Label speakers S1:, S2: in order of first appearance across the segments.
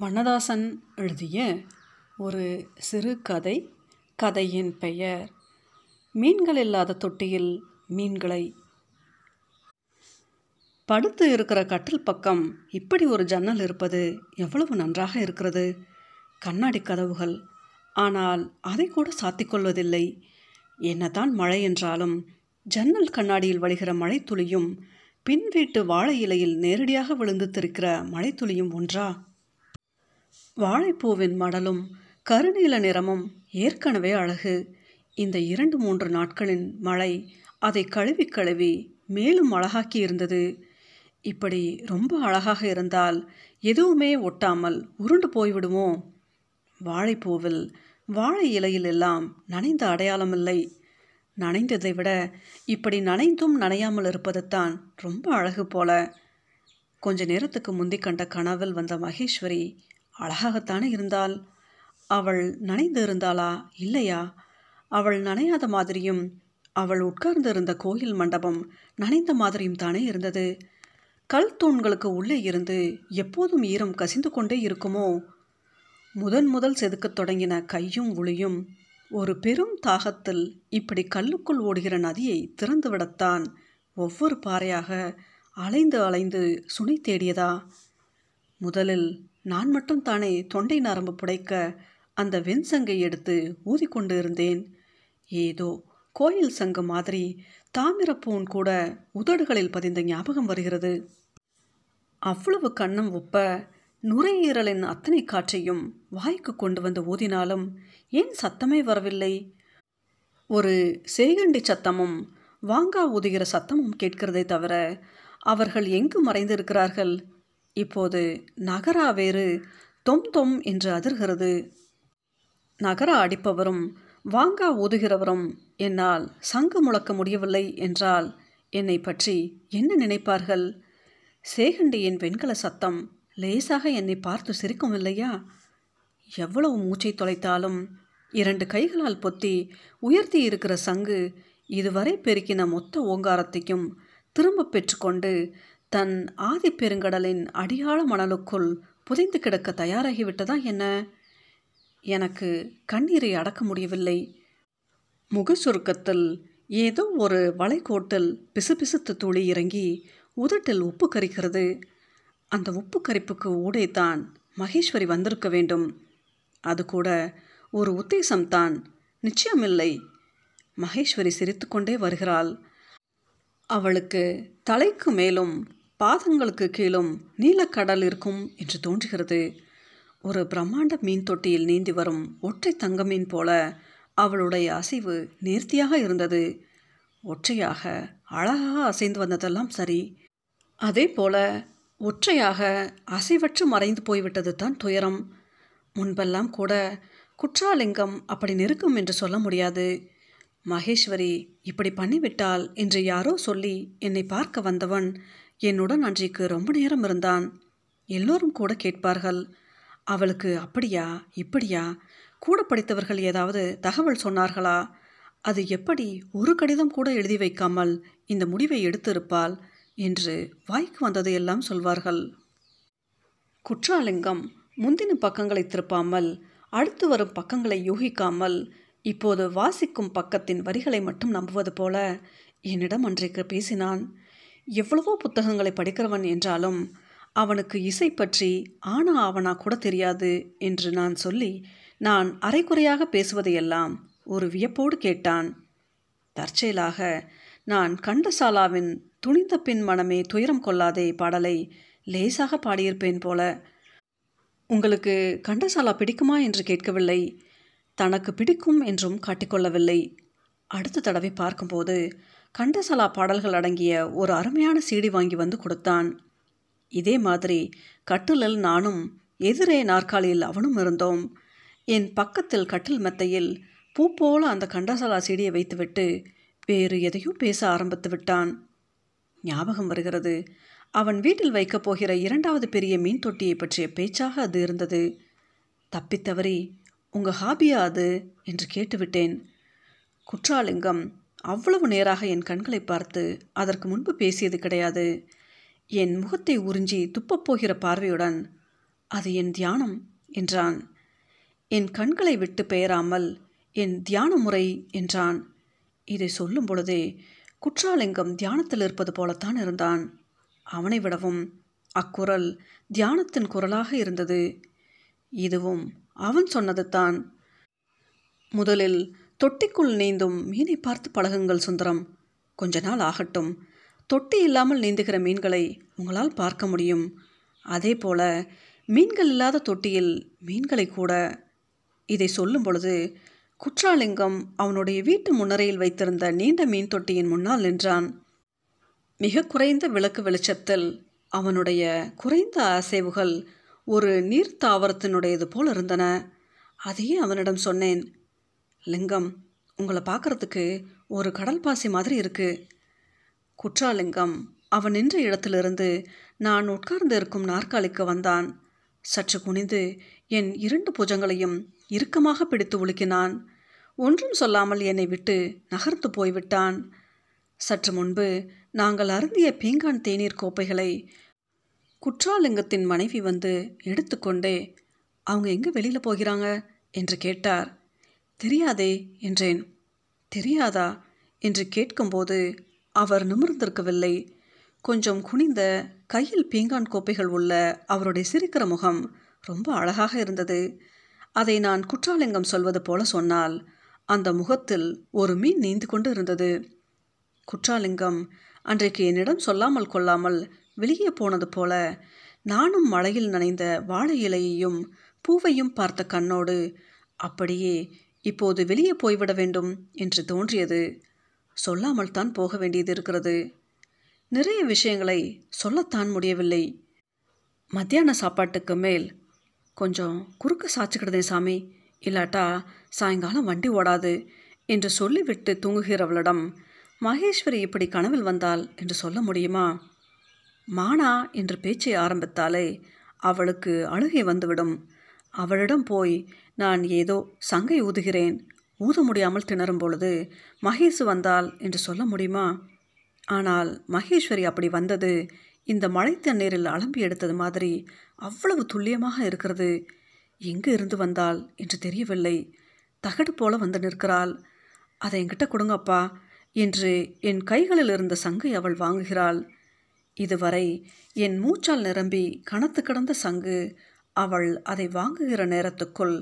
S1: வண்ணதாசன் எழுதிய ஒரு சிறு கதை கதையின் பெயர் மீன்கள் இல்லாத தொட்டியில் மீன்களை படுத்து இருக்கிற கட்டில் பக்கம் இப்படி ஒரு ஜன்னல் இருப்பது எவ்வளவு நன்றாக இருக்கிறது? கண்ணாடி கதவுகள். ஆனால் அதை கூட சாத்திக்கொள்வதில்லை என்னதான் மழை என்றாலும் ஜன்னல் கண்ணாடியில் வழிகிற மழைத்துளியும் பின் வீட்டு வாழை இலையில் நேரடியாக விழுந்து திருக்கிற மழைத்துளியும் ஒன்றா? வாழைப்பூவின் மடலும் கருநீல நிறமும் ஏற்கனவே அழகு. இந்த இரண்டு மூன்று நாட்களின் மழை அதை கழுவி கழுவி மேலும் அழகாக்கி இருந்தது. இப்படி ரொம்ப அழகாக இருந்தால் எதுவுமே ஒட்டாமல் உருண்டு போய்விடுமோ? வாழைப்பூவில் வாழை இலையில் எல்லாம் நனைந்த அடையாளமில்லை நனைந்ததை விட இப்படி நனைந்தும் நனையாமல் இருப்பதுத்தான் ரொம்ப அழகு போல. கொஞ்ச நேரத்துக்கு முந்தி கண்ட கனவில் வந்த மகேஸ்வரி அழகாகத்தானே இருந்தாள்? அவள் நனைந்து இருந்தாளா இல்லையா? அவள் நனையாத மாதிரியும் அவள் உட்கார்ந்து இருந்த கோயில் மண்டபம் நனைந்த மாதிரியும் தானே இருந்தது. கல் தூண்களுக்கு உள்ளே இருந்து எப்போதும் ஈரம் கசிந்து கொண்டே இருக்குமோ? முதன் முதல் செதுக்கத் தொடங்கின கையும் உளியும் ஒரு பெரும் தாகத்தில் இப்படி கல்லுக்குள் ஓடுகிற நதியை திறந்துவிடத்தான் ஒவ்வொரு பாறையாக அலைந்து அலைந்து சுனை தேடியதா? முதலில் நான் மட்டும் தானே தொண்டை நரம்பு புடைக்க அந்த வெண்சங்கை எடுத்து ஊதிக்கொண்டு இருந்தேன் ஏதோ கோயில் சங்கு மாதிரி தாமிரப்பூன் கூட உதடுகளில் பதிந்த ஞாபகம் வருகிறது. அவ்வளவு கண்ணம் ஒப்ப நுரையீரலின் அத்தனை காற்றையும் வாய்க்கு கொண்டு வந்து ஊதினாலும் ஏன் சத்தமே வரவில்லை? ஒரு சேகண்டி சத்தமும் வாங்கா ஊதுகிற சத்தமும் கேட்கிறதே தவிர அவர்கள் எங்கு மறைந்திருக்கிறார்கள்? இப்போது நகரா வேறு தொம் தொம் என்று அதிர்கிறது. நகரா அடிப்பவரும் வாங்கா ஊதுகிறவரும் என்னால் சங்கு முழக்க முடியவில்லை என்றால் என்னை பற்றி என்ன நினைப்பார்கள்? சேகண்டியின் வெண்கல சத்தம் லேசாக என்னை பார்த்து சிரிக்கும் இல்லையா? எவ்வளவு மூச்சை தொலைத்தாலும் இரண்டு கைகளால் பொத்தி உயர்த்தி இருக்கிற சங்கு இதுவரை பெருக்கின மொத்த ஓங்காரத்தையும் திரும்ப பெற்றுக்கொண்டு தன் ஆதி பெருங்கடலின் அடியாள மணலுக்குள் புதைந்து கிடக்க தயாராகிவிட்டதா என்ன? எனக்கு கண்ணீரை அடக்க முடியவில்லை. முக சுருக்கத்தில் ஏதோ ஒரு வளைகோட்டில் பிசுபிசுத்து துளி இறங்கி உதட்டில் உப்பு கரிக்கிறது. அந்த உப்பு கரிப்புக்கு ஊடே தான் மகேஸ்வரி வந்திருக்க வேண்டும். அது கூட ஒரு உத்தேசம்தான் நிச்சயமில்லை மகேஸ்வரி சிரித்துக்கொண்டே வருகிறாள். அவளுக்கு தலைக்கு மேலும் பாதங்களுக்கு கீழும் நீலக்கடல் இருக்கும் என்று தோன்றுகிறது. ஒரு பிரம்மாண்ட மீன் தொட்டியில் நீந்தி வரும் ஒற்றை தங்க மீன் போல அவளுடைய அசைவு நேர்த்தியாக இருந்தது. ஒற்றையாக அழகாக அசைந்து வந்ததெல்லாம் சரி. அதே போல ஒற்றையாக அசைவற்று மறைந்து போய்விட்டது தான் துயரம். முன்பெல்லாம் கூட குற்றாலிங்கம் அப்படி நெருக்கும் என்று சொல்ல முடியாது. மகேஸ்வரி இப்படி பண்ணிவிட்டால் என்று யாரோ சொல்லி என்னை பார்க்க வந்தவன் என்னுடன் அன்றைக்கு ரொம்ப நேரம் இருந்தான். எல்லோரும் கூட கேட்பார்கள். அவளுக்கு அப்படியா இப்படியா? கூட படித்தவர்கள் ஏதாவது தகவல் சொன்னார்களா? அது எப்படி ஒரு கடிதம் கூட எழுதி வைக்காமல் இந்த முடிவை எடுத்திருப்பாள்? என்று வாய்க்கு வந்ததை எல்லாம் சொல்வார்கள். குற்றாலிங்கம் முந்தின பக்கங்களை திருப்பாமல் அடுத்து வரும் பக்கங்களை யூகிக்காமல் இப்போது வாசிக்கும் பக்கத்தின் வரிகளை மட்டும் நம்புவது போல என்னிடம் அன்றைக்கு பேசினான். எவ்வளவோ புத்தகங்களை படிக்கிறவன் என்றாலும் அவனுக்கு இசை பற்றி ஆனா ஆவனா கூட தெரியாது என்று நான் சொல்லி நான் அரைக்குறையாக பேசுவதையெல்லாம் ஒரு வியப்போடு கேட்டான். தற்செயலாக நான் கண்டசாலாவின் துணிந்த பின் மனமே துயரம் கொள்ளாதே பாடலை லேசாக பாடியிருப்பேன் போல. உங்களுக்கு கண்டசாலா பிடிக்குமா என்று கேட்கவில்லை. தனக்கு பிடிக்கும் என்றும் காட்டிக்கொள்ளவில்லை. அடுத்த தடவை பார்க்கும்போது கண்டசாலா பாடல்கள் அடங்கிய ஒரு அருமையான சீடி வாங்கி வந்து கொடுத்தான். இதே மாதிரி கட்டிலில் நானும் எதிரே நாற்காலியில் அவனும் இருந்தோம். என் பக்கத்தில் கட்டில் மெத்தையில் பூ போல அந்த கண்டசாலா சீடியை வைத்துவிட்டு வேறு எதையும் பேச ஆரம்பித்து விட்டான். ஞாபகம் வருகிறது. அவன் வீட்டில் வைக்கப் போகிற இரண்டாவது பெரிய மீன் தொட்டியை பற்றிய பேச்சாக அது இருந்தது. தப்பித்தவறி உங்கள் ஹாபியா அது? என்று கேட்டுவிட்டேன். குற்றாலிங்கம் அவ்வளவு நேராக என் கண்களை பார்த்து அதற்கு முன்பு பேசியது கிடையாது. என் முகத்தை உறிஞ்சி துப்பப்போகிற பார்வையுடன் அது என் தியானம் என்றான். என் கண்களை விட்டு பெயராமல் என் தியான முறை என்றான். இதை சொல்லும் பொழுதே குற்றாலிங்கம் தியானத்தில் இருப்பது போலத்தான் இருந்தான். அவனை விடவும் அக்குரல் தியானத்தின் குரலாக இருந்தது. இதுவும் அவன் சொன்னது தான் முதலில் தொட்டிக்குள் நீந்தும். மீனை பார்த்து பழகுங்கள் சுந்தரம். கொஞ்ச நாள் ஆகட்டும். தொட்டி இல்லாமல் நீந்துகிற மீன்களை உங்களால் பார்க்க முடியும். அதே போல மீன்கள் இல்லாத தொட்டியில் மீன்களை கூட. இதை சொல்லும் பொழுது குற்றாலிங்கம் அவனுடைய வீட்டு முன்னரையில் வைத்திருந்த நீண்ட மீன் தொட்டியின் முன்னால் நின்றான். மிக குறைந்த விளக்கு வெளிச்சத்தில் அவனுடைய குறைந்த அசைவுகள் ஒரு நீர் தாவரத்தினுடையது போல் இருந்தன. அதையே அவனிடம் சொன்னேன். லிங்கம் உங்களை பார்க்கறதுக்கு ஒரு கடல் பாசி மாதிரி இருக்கு. குற்றாலிங்கம் அவன் நின்ற இடத்திலிருந்து நான் உட்கார்ந்து இருக்கும் நாற்காலிக்கு வந்தான். சற்று குனிந்து என் இரண்டு புஜங்களையும் இறுக்கமாக பிடித்து உலுக்கினான். ஒன்றும் சொல்லாமல் என்னை விட்டு நகர்ந்து போய்விட்டான். சற்று முன்பு நாங்கள் அருந்திய பீங்கான் தேநீர் கோப்பைகளை குற்றாலிங்கத்தின் மனைவி வந்து எடுத்துக்கொண்டே அவங்க எங்கே வெளியில் போகிறாங்க? என்று கேட்டார். தெரியாதே என்றேன். தெரியாதா? என்று கேட்கும்போது அவர் நிமிர்ந்திருக்கவில்லை. கொஞ்சம் குனிந்த கையில் பீங்கான் கோப்பைகள் உள்ள அவருடைய சிரிக்கிற முகம் ரொம்ப அழகாக இருந்தது. அதை நான் குற்றாலிங்கம் சொல்வது போல சொன்னால் அந்த முகத்தில் ஒரு மீன் நீந்து கொண்டு இருந்தது. குற்றாலிங்கம் அன்றைக்கு என்னிடம் சொல்லாமல் கொள்ளாமல் வெளியே போனது போல நானும் மழையில் நனைந்த வாழை இலையையும் பூவையும் பார்த்த கண்ணோடு அப்படியே இப்போது வெளியே போய்விட வேண்டும் என்று தோன்றியது. சொல்லாமல் தான் போக வேண்டியது இருக்கிறது. நிறைய விஷயங்களை சொல்லத்தான் முடியவில்லை. மத்தியான சாப்பாட்டுக்கு மேல் கொஞ்சம் குறுக்க சாச்சுக்கிடுதே சாமி இல்லாட்டா சாயங்காலம் வண்டி ஓடாது என்று சொல்லிவிட்டு தூங்குகிறவளிடம் மகேஸ்வரி இப்படி கனவில் வந்தாள் என்று சொல்ல முடியுமா? மானா என்று பேச்சை ஆரம்பித்தாலே அவளுக்கு அழுகை வந்துவிடும். அவளிடம் போய் நான் ஏதோ சங்கை ஊதுகிறேன். ஊத முடியாமல் திணறும் பொழுது மகேஷ் வந்தால் என்று சொல்ல முடியுமா? ஆனால் மகேஸ்வரி அப்படி வந்தது இந்த மழை தண்ணீரில் அலம்பி எடுத்தது மாதிரி அவ்வளவு துல்லியமாக இருக்கிறது. எங்கு இருந்து வந்தால் என்று தெரியவில்லை. தகடு போல வந்து நிற்கிறாள். அதை என்கிட்ட கொடுங்கப்பா என்று என் கைகளில் இருந்த சங்கை அவள் வாங்குகிறாள். இதுவரை என் மூச்சால் நிரம்பி கனத்து கிடந்த சங்கு அவள் அதை வாங்குகிற நேரத்துக்குள்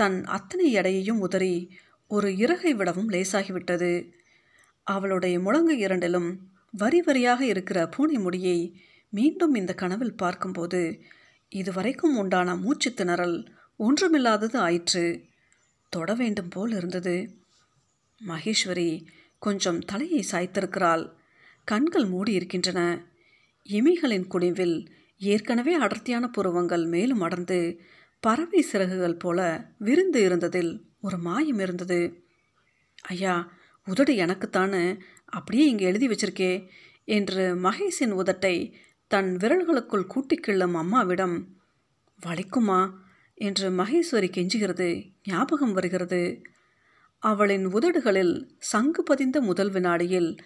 S1: தன் அத்தனை எடையையும் உதறி ஒரு இறகை விடவும் லேசாகிவிட்டது. அவளுடைய முழங்கு இரண்டிலும் வரி வரியாக இருக்கிற பூனை முடியை மீண்டும் இந்த கனவில் பார்க்கும்போது இதுவரைக்கும் உண்டான மூச்சு திணறல் ஒன்றுமில்லாதது ஆயிற்று. தொட வேண்டும் போல் இருந்தது. மகேஸ்வரி கொஞ்சம் தலையை சாய்த்திருக்கிறாள். கண்கள் மூடியிருக்கின்றன. இமைகளின் குடிவில் ஏற்கனவே அடர்த்தியான புருவங்கள் மேலும் அடர்ந்து பறவை சிறகுகள் போல விருந்து இருந்ததில் ஒரு மாயம் இருந்தது. ஐயா உதடு எனக்குத்தானு அப்படியே இங்கே எழுதி வச்சிருக்கே என்று மகேஷின் உதட்டை தன் விரல்களுக்குள் கூட்டிக்கிள்ளும் அம்மாவிடம் வலிக்குமா? என்று மகேஸ்வரி கெஞ்சுகிறது ஞாபகம் வருகிறது. அவளின் உதடுகளில் சங்கு பதிந்த முதல் வினாடியில்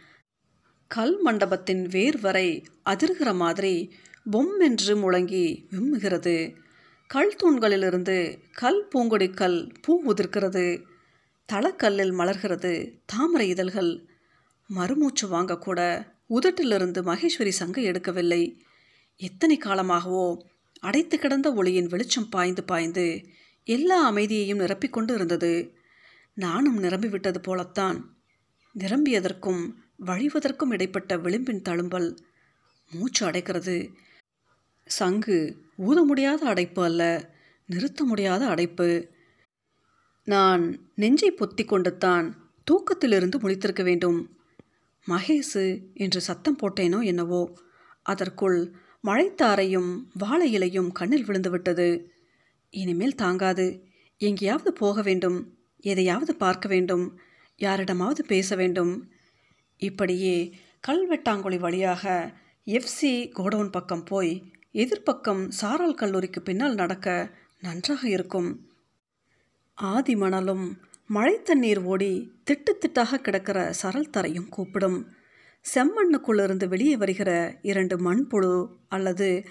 S1: கல் மண்டபத்தின் வேர் வரை அதிர்கிற மாதிரி பொம் என்று முழங்கி விம்முகிறது. கல் தூண்களிலிருந்து கல் பூங்கொடி கல் பூ உதிர்க்கிறது. தளக்கல்லில் மலர்கிறது தாமரை இதழ்கள். மறுமூச்சு வாங்கக்கூட உதட்டிலிருந்து மகேஸ்வரி சங்கை எடுக்கவில்லை. எத்தனை காலமாகவோ அடைத்து கிடந்த ஒளியின் வெளிச்சம் பாய்ந்து பாய்ந்து எல்லா அமைதியையும் நிரப்பிக்கொண்டு இருந்தது. நானும் நிரம்பிவிட்டது போலத்தான். நிரம்பியதற்கும் வழிவதற்கும் இடைப்பட்ட விளிம்பின் தழும்பல் மூச்சு அடைக்கிறது. சங்கு ஊத முடியாத அடைப்பு அல்ல நிறுத்த முடியாத அடைப்பு. நான் நெஞ்சை பொத்தி கொண்டுத்தான் தூக்கத்திலிருந்து முடித்திருக்க வேண்டும். மகேசு என்று சத்தம் போட்டேனோ என்னவோ அதற்குள் மழைத்தாரையும் வாழை இலையும் கண்ணில் விழுந்துவிட்டது. இனிமேல் தாங்காது எங்கேயாவது போக வேண்டும் எதையாவது பார்க்க வேண்டும் யாரிடமாவது பேச வேண்டும். இப்படியே கல்வெட்டாங்குழி வழியாக எஃப்சி கோடவுன் பக்கம் போய் எதிர்ப்பக்கம் சாரால் கல்லூரிக்கு பின்னால் நடக்க நன்றாக இருக்கும். ஆதி மணலும் மழை தண்ணீர் ஓடி திட்டு திட்டாக கிடக்கிற சரல் தரையும் கூப்பிடும். செம்மண்ணுக்குள்ளிருந்து வெளியே வருகிற இரண்டு மண்புழு அல்லது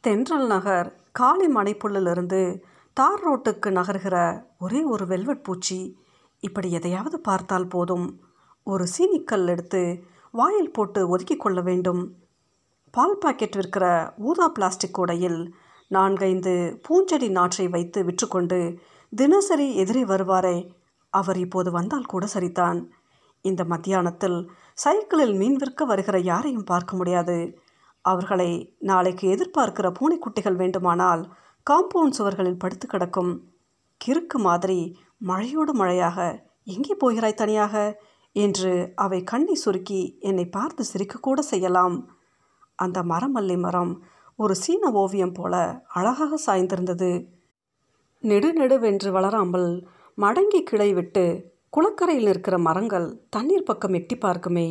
S1: தென்றல் நகர் காளி மனைப்புள்ளிலிருந்து தார் ரோட்டுக்கு நகர்கிற ஒரே ஒரு வெல்வெட் பூச்சி. இப்படி எதையாவது பார்த்தால் போதும். ஒரு சீனிக்கல் எடுத்து வாயில் போட்டு ஒதுக்கி கொள்ள வேண்டும். பால் பாக்கெட் விற்கிற ஊதா பிளாஸ்டிக் கூடையில் நான்கைந்து பூஞ்செடி நாற்றை வைத்து விற்றுக்கொண்டு தினசரி எதிரே வருவாரே அவர் இப்போது வந்தால் கூட சரிதான். இந்த மத்தியானத்தில் சைக்கிளில் மீன் விற்க வருகிற யாரையும் பார்க்க முடியாது. அவர்களை நாளைக்கு எதிர்பார்க்கிற பூனைக்குட்டிகள் வேண்டுமானால் காம்பவுண்ட் சுவர்களில் படுத்து கிடக்கும். கிறுக்கு மாதிரி மழையோடு மழையாக எங்கே போகிறாய் தனியாக? என்று அவை கண்ணை சுருக்கி என்னை பார்த்து சிரிக்கக்கூட செய்யலாம். அந்த மரமல்லி மரம் ஒரு சீன ஓவியம் போல அழகாக சாய்ந்திருந்தது. நெடுநெடுவென்று வளராமல் மடங்கி கிளை விட்டு குளக்கரையில் நிற்கிற மரங்கள் தண்ணீர் பக்கம் எட்டி பார்க்குமே.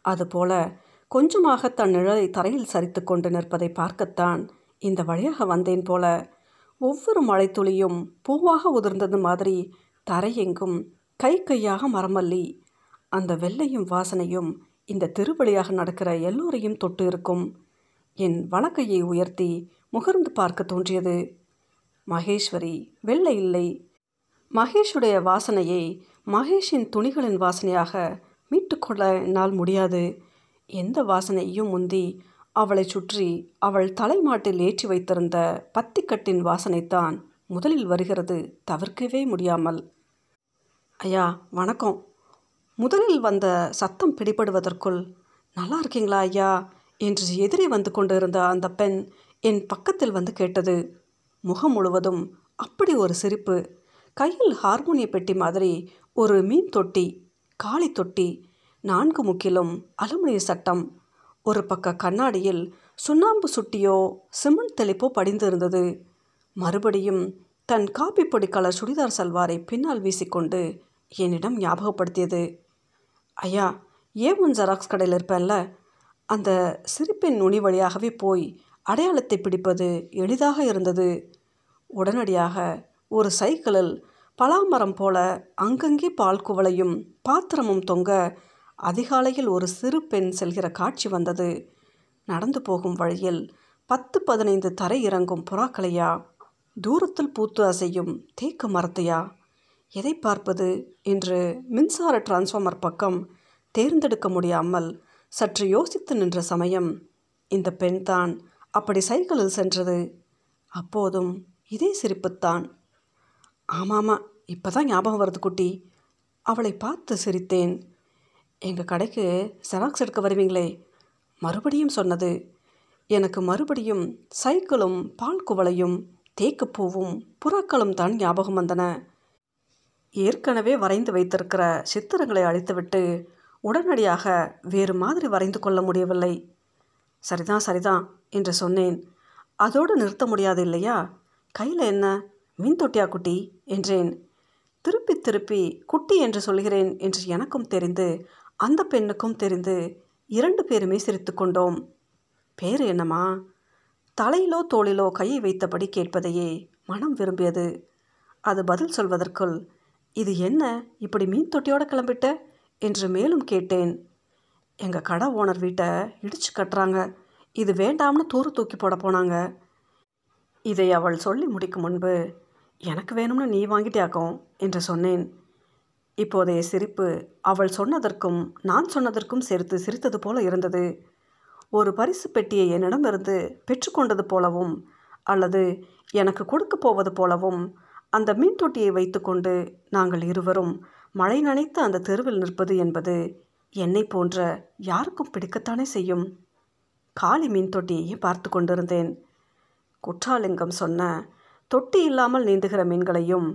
S1: அதுபோல கொஞ்சமாக தன் நிழலை தரையில் சரித்து கொண்டு நிற்பதை பார்க்கத்தான் இந்த வழியாக வந்தேன் போல. ஒவ்வொரு மழைத்துளியும் பூவாக உதிர்ந்தது மாதிரி தரையெங்கும் கை கையாக மரமல்லி. அந்த வெள்ளையும் வாசனையும் இந்த திருவழியாக நடக்கிற எல்லோரையும் தொட்டு இருக்கும். என் வணக்கையை உயர்த்தி முகர்ந்து பார்க்க தோன்றியது. மகேஸ்வரி வெள்ளை இல்லை. மகேஷுடைய வாசனையை மகேஷின் துணிகளின் வாசனையாக மீட்டுக்கொள்ள என்னால் முடியாது. எந்த வாசனையும் முந்தி அவளை சுற்றி அவள் தலைமாட்டில் ஏற்றி வைத்திருந்த பத்திக்கட்டின் வாசனைத்தான் முதலில் வருகிறது தவிர்க்கவே முடியாமல். ஐயா வணக்கம். முதலில் வந்த சத்தம் பிடிபடுவதற்குள் நல்லா இருக்கீங்களா ஐயா? என்று எதிரே வந்து கொண்டிருந்த அந்த பெண் என் பக்கத்தில் வந்து கேட்டது. முகம் முழுவதும் அப்படி ஒரு சிரிப்பு. கையில் ஹார்மோனிய பெட்டி மாதிரி ஒரு மீன் தொட்டி காளி தொட்டி நான்கு முக்கிலும் அலுமினிய சட்டம். ஒரு பக்க கண்ணாடியில் சுண்ணாம்பு சுட்டியோ சிமெண்ட் தெளிப்போ படிந்து இருந்தது மறுபடியும் தன் காப்பி பொடி கலர் சுடிதார் சல்வாரை பின்னால் வீசிக்கொண்டு என்னிடம் ஞாபகப்படுத்தியது. ஐயா ஏ ஒன் ஜெராக்ஸ் கடையில் இருப்பேன்ல? அந்த சிரிப்பின் நுனி வழியாகவே போய் அடையாளத்தை பிடிப்பது எளிதாக இருந்தது. உடனடியாக ஒரு சைக்கிளில் பலாமரம் போல அங்கங்கே பால் குவளையும் பாத்திரமும் தொங்க அதிகாலையில் ஒரு சிறு பெண் செல்கிற காட்சி வந்தது. நடந்து போகும் வழியில் பத்து பதினைந்து தரை இறங்கும் புறாக்களையா தூரத்தில் பூத்து அசையும் தேக்கு மரத்தையா எதை பார்ப்பது? என்று மின்சார டிரான்ஸ்ஃபார்மர் பக்கம் தேர்ந்தெடுக்க முடியாமல் சற்று யோசித்து நின்ற சமயம் இந்த பெண்தான் அப்படி சைக்கிளில் சென்றது. அப்போதும் இதே சிரிப்புத்தான். ஆமாமா இப்போ தான் ஞாபகம் வருது குட்டி. அவளை பார்த்து சிரித்தேன். எங்கள் கடைக்கு செராக்ஸ் எடுக்க வருவீங்களே? மறுபடியும் சொன்னது. எனக்கு மறுபடியும் சைக்கிளும் பால் குவளையும் தேக்குப்பூவும் புறாக்களும் தான் ஞாபகம் வந்தன. ஏற்கனவே வரைந்து வைத்திருக்கிற சித்திரங்களை அழித்துவிட்டு உடனடியாக வேறு மாதிரி வரைந்து கொள்ள முடியவில்லை. சரிதான் சரிதான் என்று சொன்னேன். அதோடு நிறுத்த முடியாது இல்லையா? கையில் என்ன? மின் தொட்டியா குட்டி? என்றேன். திருப்பி திருப்பி குட்டி என்று சொல்கிறேன் என்று எனக்கும் தெரிந்து அந்த பெண்ணுக்கும் தெரிந்து இரண்டு பேருமே சிரித்து கொண்டோம். பேர் என்னம்மா? தலையிலோ தோளிலோ கையை வைத்தபடி கேட்பதையே மனம் விரும்பியது. அது பதில் சொல்வதற்குள் இது என்ன இப்படி மீன் தொட்டியோட கிளம்பிட்ட? என்று மேலும் கேட்டேன். எங்கள் கடை ஓனர் வீட்டை இடிச்சு கட்டுறாங்க. இது வேண்டாம்னு தூர தூக்கி போட போனாங்க. இதை அவள் சொல்லி முடிக்கும் முன்பு எனக்கு வேணும்னு நீ வாங்கிட்டியாக்கும் என்று சொன்னேன். இப்போதைய சிரிப்பு அவள் சொன்னதற்கும் நான் சொன்னதற்கும் சேர்த்து சிரித்தது போல இருந்தது. ஒரு பரிசு பெட்டியை என்னிடமிருந்து பெற்றுக்கொண்டது போலவும் அல்லது எனக்கு கொடுக்க போவது போலவும் அந்த மீன் தொட்டியை வைத்துக்கொண்டு நாங்கள் இருவரும் மழை நனைத்து அந்த தெருவில் நிற்பது என்பது என்னை போன்ற யாருக்கும் பிடிக்கத்தானே செய்யும். காளி மீன் தொட்டியையே பார்த்து கொண்டிருந்தேன். குற்றாலிங்கம் சொன்ன தொட்டி இல்லாமல் நீந்துகிற மீன்களையும்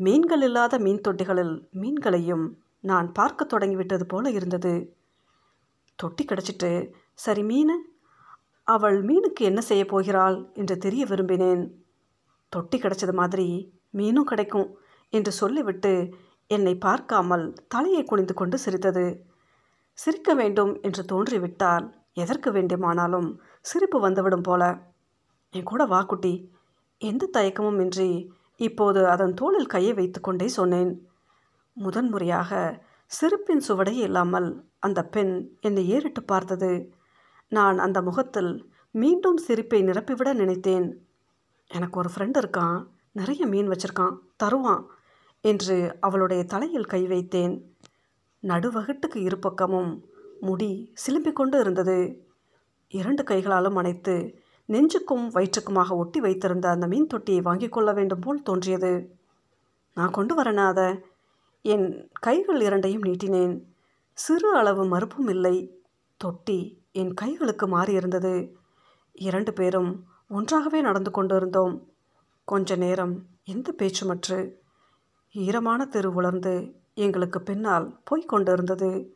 S1: மீன்கள் இல்லாத மீன் தொட்டிகளில் மீன்களையும் நான் பார்க்க தொடங்கிவிட்டது போல இருந்தது. தொட்டி கிடச்சிட்டு சரி மீன் அவள் மீனுக்கு என்ன செய்ய போகிறாள்? என்று தெரிய விரும்பினேன். தொட்டி கிடைச்சது மாதிரி மீனும் கிடைக்கும் என்று சொல்லிவிட்டு என்னை பார்க்காமல் தலையை குனிந்து கொண்டு சிரித்தது. சிரிக்க வேண்டும் என்று தோன்றிவிட்டால் எதற்கு வேண்டுமானாலும் சிரிப்பு வந்துவிடும் போல. என் கூட வாக்குட்டி எந்த தயக்கமும் இன்றி இப்போது அதன் தோளில் கையை வைத்துக்கொண்டே சொன்னேன். முதன்முறையாக சிரிப்பின் சுவடை இல்லாமல் அந்த பெண் என்னை ஏறிட்டு பார்த்தது. நான் அந்த முகத்தில் மீண்டும் சிரிப்பை நிரப்பிவிட நினைத்தேன். எனக்கு ஒரு ஃப்ரெண்ட் இருக்கான். நிறைய மீன் வச்சிருக்கான் தருவான் என்று அவளுடைய தலையில் கை வைத்தேன். நடுவகுட்டுக்கு இருபக்கமும் முடி சிலும்பிக் கொண்டு இருந்தது. இரண்டு கைகளாலும் அணைத்து நெஞ்சுக்கும் வயிற்றுக்குமாக ஒட்டி வைத்திருந்த அந்த மீன் தொட்டியை வாங்கிக் கொள்ள வேண்டும் போல் தோன்றியது. நான் கொண்டு வரேனா அதை? என் கைகள் இரண்டையும் நீட்டினேன். சிறு அளவு மறுப்பும் இல்லை. தொட்டி என் கைகளுக்கு மாறியிருந்தது. இரண்டு பேரும் ஒன்றாகவே நடந்து கொண்டிருந்தோம். கொஞ்ச நேரம் எந்த பேச்சுமற்று? ஈரமான தெரு உலர்ந்து எங்களுக்கு பின்னால் போய்கொண்டிருந்தது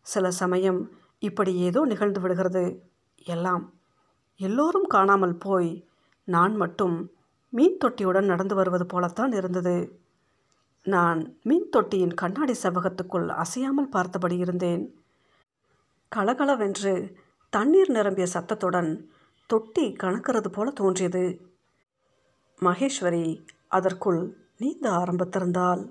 S1: சில சமயம் இப்படி ஏதோ நிகழ்ந்து விடுகிறது. எல்லாம் எல்லோரும் காணாமல் போய் நான் மட்டும் மீன் தொட்டியுடன் நடந்து வருவது போலத்தான் இருந்தது. நான் மீன் தொட்டியின் கண்ணாடி செவகத்துக்குள் அசையாமல் பார்த்தபடி இருந்தேன். கலகலவென்று தண்ணீர் நிரம்பிய சத்தத்துடன் தொட்டி கணக்கிறது போல தோன்றியது. மகேஸ்வரி அதற்குள் நீந்த ஆரம்பித்திருந்தாள்.